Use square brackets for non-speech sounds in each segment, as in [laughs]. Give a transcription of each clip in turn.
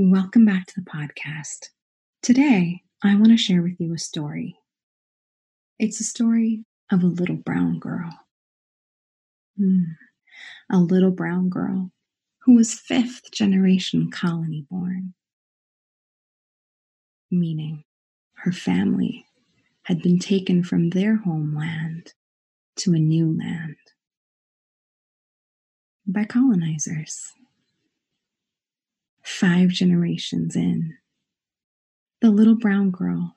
Welcome back to the podcast. Today, I want to share with you a story. It's a story of a little brown girl. Hmm. A little brown girl who was fifth generation colony born, meaning her family had been taken from their homeland to a new land by colonizers. Five generations in, the little brown girl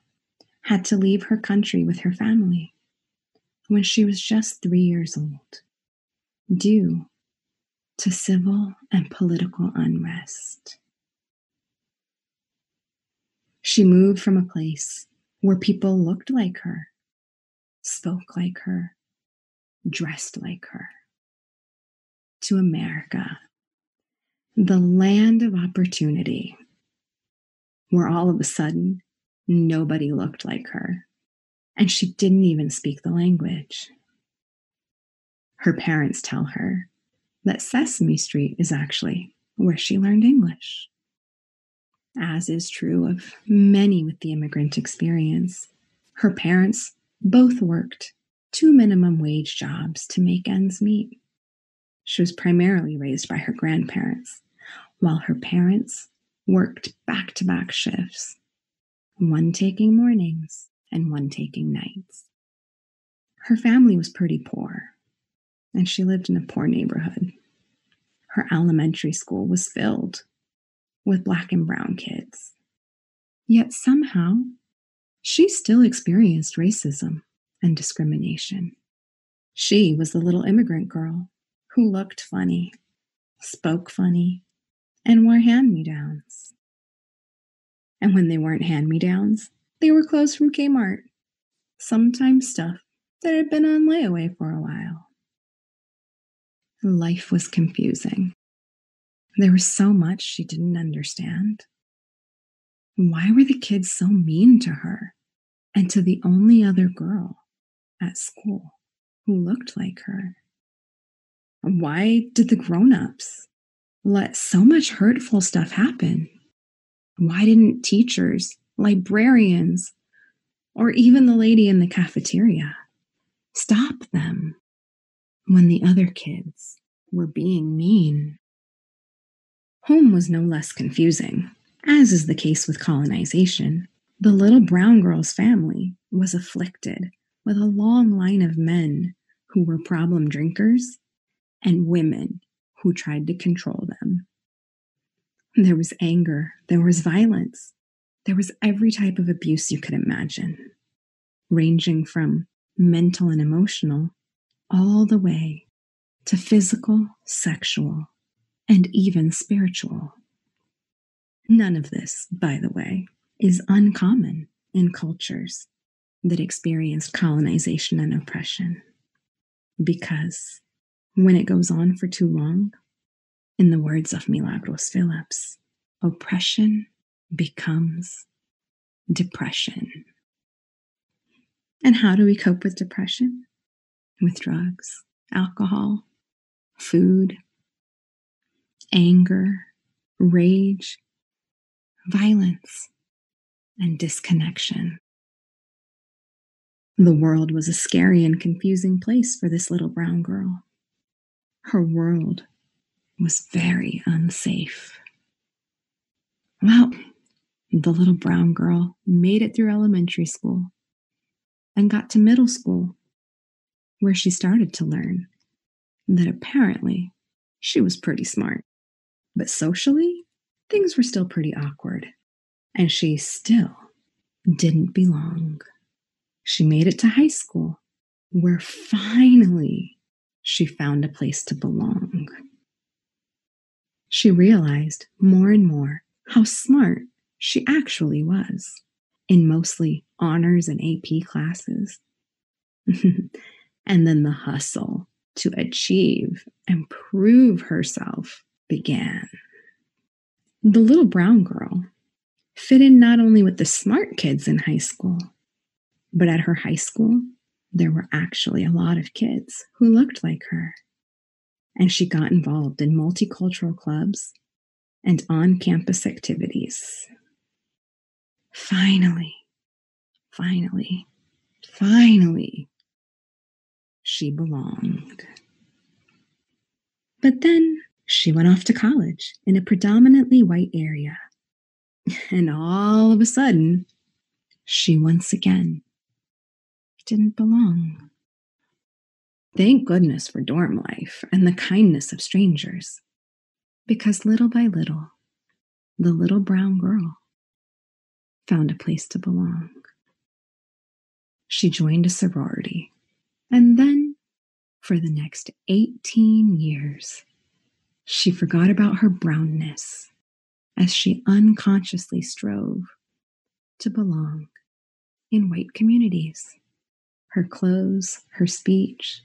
had to leave her country with her family when she was just three years old due to civil and political unrest. She moved from a place where people looked like her, spoke like her, dressed like her, to America, the land of opportunity, where all of a sudden nobody looked like her, and she didn't even speak the language. Her parents tell her that Sesame Street is actually where she learned English. As is true of many with the immigrant experience, her parents both worked two minimum wage jobs to make ends meet. She was primarily raised by her grandparents, while her parents worked back to back shifts, one taking mornings and one taking nights. Her family was pretty poor, and she lived in a poor neighborhood. Her elementary school was filled with black and brown kids. Yet somehow, she still experienced racism and discrimination. She was the little immigrant girl who looked funny, spoke funny, and wore hand me downs. And when they weren't hand me downs, they were clothes from Kmart, sometimes stuff that had been on layaway for a while. Life was confusing. There was so much she didn't understand. Why were the kids so mean to her and to the only other girl at school who looked like her? Why did the grown ups let so much hurtful stuff happen? Why didn't teachers, librarians, or even the lady in the cafeteria stop them when the other kids were being mean? Home was no less confusing, as is the case with colonization. The little brown girl's family was afflicted with a long line of men who were problem drinkers and women who tried to control them. There was anger, there was violence, there was every type of abuse you could imagine, ranging from mental and emotional all the way to physical, sexual, and even spiritual. None of this, by the way, is uncommon in cultures that experienced colonization and oppression because when it goes on for too long, in the words of Milagros Phillips, oppression becomes depression. And how do we cope with depression? With drugs, alcohol, food, anger, rage, violence, and disconnection. The world was a scary and confusing place for this little brown girl. Her world was very unsafe. Well, the little brown girl made it through elementary school and got to middle school, where she started to learn that apparently she was pretty smart. But socially, things were still pretty awkward, and she still didn't belong. She made it to high school, where finally she found a place to belong. She realized more and more how smart she actually was in mostly honors and AP classes. [laughs] and then the hustle to achieve and prove herself began. The little brown girl fit in not only with the smart kids in high school, but at her high school, there were actually a lot of kids who looked like her. And she got involved in multicultural clubs and on campus activities. Finally, finally, finally, she belonged. But then she went off to college in a predominantly white area. [laughs] And all of a sudden, she once again didn't belong. Thank goodness for dorm life and the kindness of strangers, because little by little, the little brown girl found a place to belong. She joined a sorority, and then, for the next 18 years, she forgot about her brownness as she unconsciously strove to belong in white communities. Her clothes, her speech,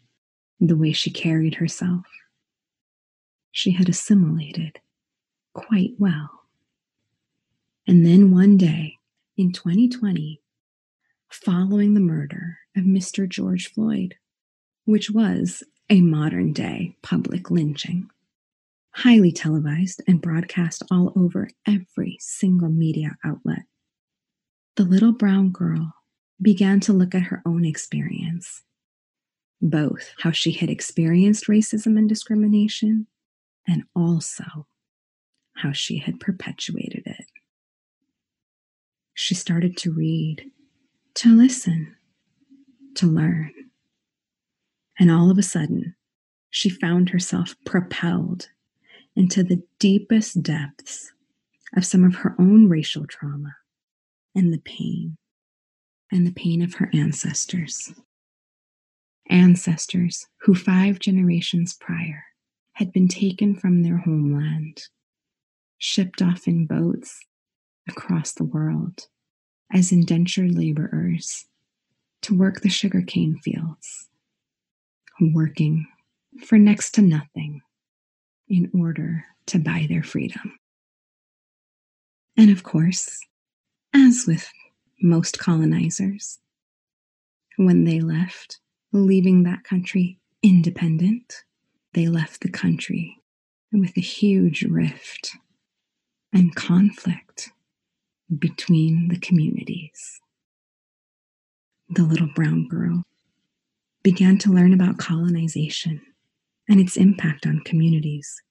the way she carried herself. She had assimilated quite well. And then one day in 2020, following the murder of Mr. George Floyd, which was a modern day public lynching, highly televised and broadcast all over every single media outlet. The little brown girl began to look at her own experience, both how she had experienced racism and discrimination, and also how she had perpetuated it. She started to read, to listen, to learn. And all of a sudden, she found herself propelled into the deepest depths of some of her own racial trauma and the pain and the pain of her ancestors. Ancestors who five generations prior had been taken from their homeland, shipped off in boats across the world as indentured laborers to work the sugarcane fields, working for next to nothing in order to buy their freedom. And of course, as with most colonizers, when they left, leaving that country independent, they left the country with a huge rift and conflict between the communities. The little brown girl began to learn about colonization and its impact on communities.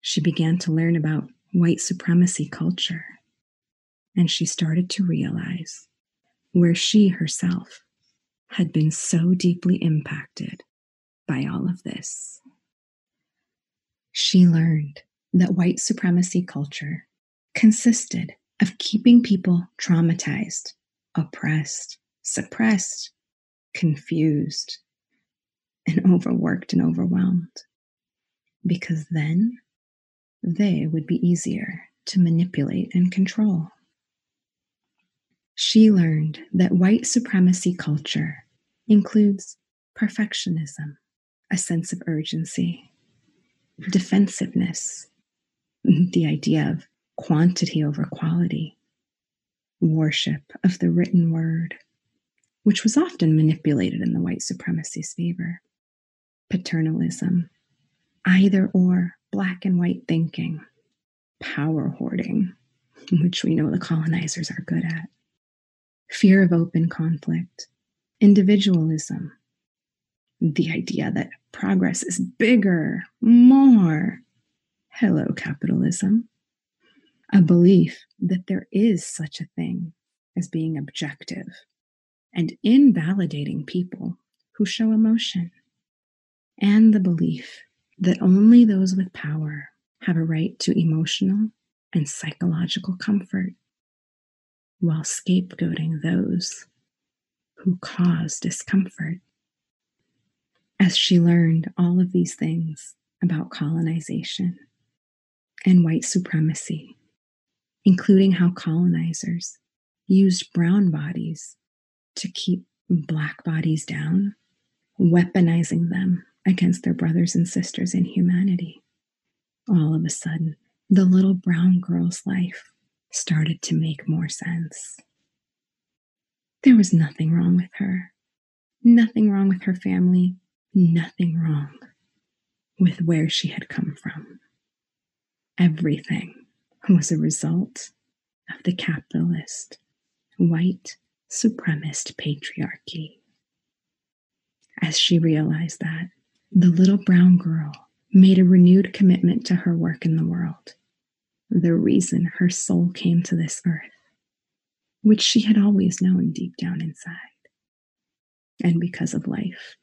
She began to learn about white supremacy culture, and she started to realize where she herself had been so deeply impacted by all of this. She learned that white supremacy culture consisted of keeping people traumatized, oppressed, suppressed, confused, and overworked and overwhelmed. Because then they would be easier to manipulate and control. She learned that white supremacy culture includes perfectionism, a sense of urgency, defensiveness, the idea of quantity over quality, worship of the written word, which was often manipulated in the white supremacy's favor paternalism, either or black and white thinking, power hoarding, [laughs] which we know the colonizers are good at, fear of open conflict, individualism, the idea that progress is bigger, more. Hello, capitalism. A belief that there is such a thing as being objective and invalidating people who show emotion and the belief that only those with power have a right to emotional and psychological comfort, while scapegoating those who cause discomfort. As she learned all of these things about colonization and white supremacy, including how colonizers used brown bodies to keep black bodies down, weaponizing them against their brothers and sisters in humanity. All of a sudden, the little brown girl's life started to make more sense. There was nothing wrong with her, nothing wrong with her family, nothing wrong with where she had come from. everything was a result of the capitalist, white, supremacist patriarchy. As she realized that, the little brown girl made a renewed commitment to her work in the world, the reason her soul came to this earth, which she had always known deep down inside, and because of life,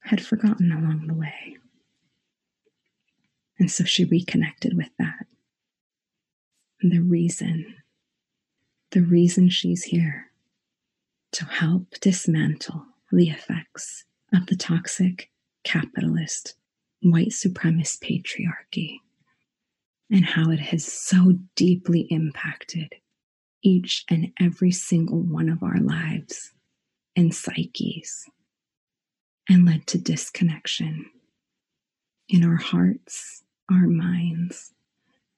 had forgotten along the way. And so she reconnected with that. The reason, the reason she's here to help dismantle the effects of the toxic capitalist white supremacist patriarchy and how it has so deeply impacted each and every single one of our lives and psyches and led to disconnection in our hearts, our minds,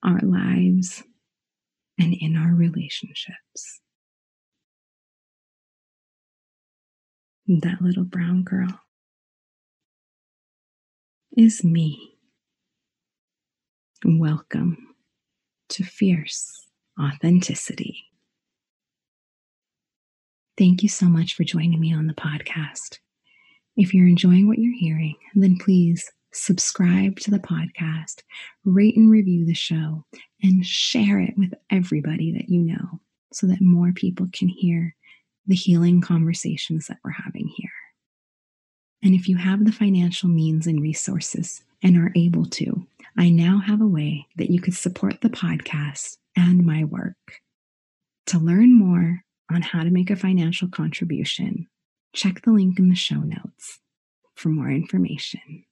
our lives, and in our relationships. That little brown girl is me. Welcome to Fierce Authenticity. Thank you so much for joining me on the podcast. If you're enjoying what you're hearing, then please subscribe to the podcast, rate and review the show, and share it with everybody that you know so that more people can hear the healing conversations that we're having here. And if you have the financial means and resources and are able to, I now have a way that you could support the podcast and my work. To learn more on how to make a financial contribution, check the link in the show notes for more information.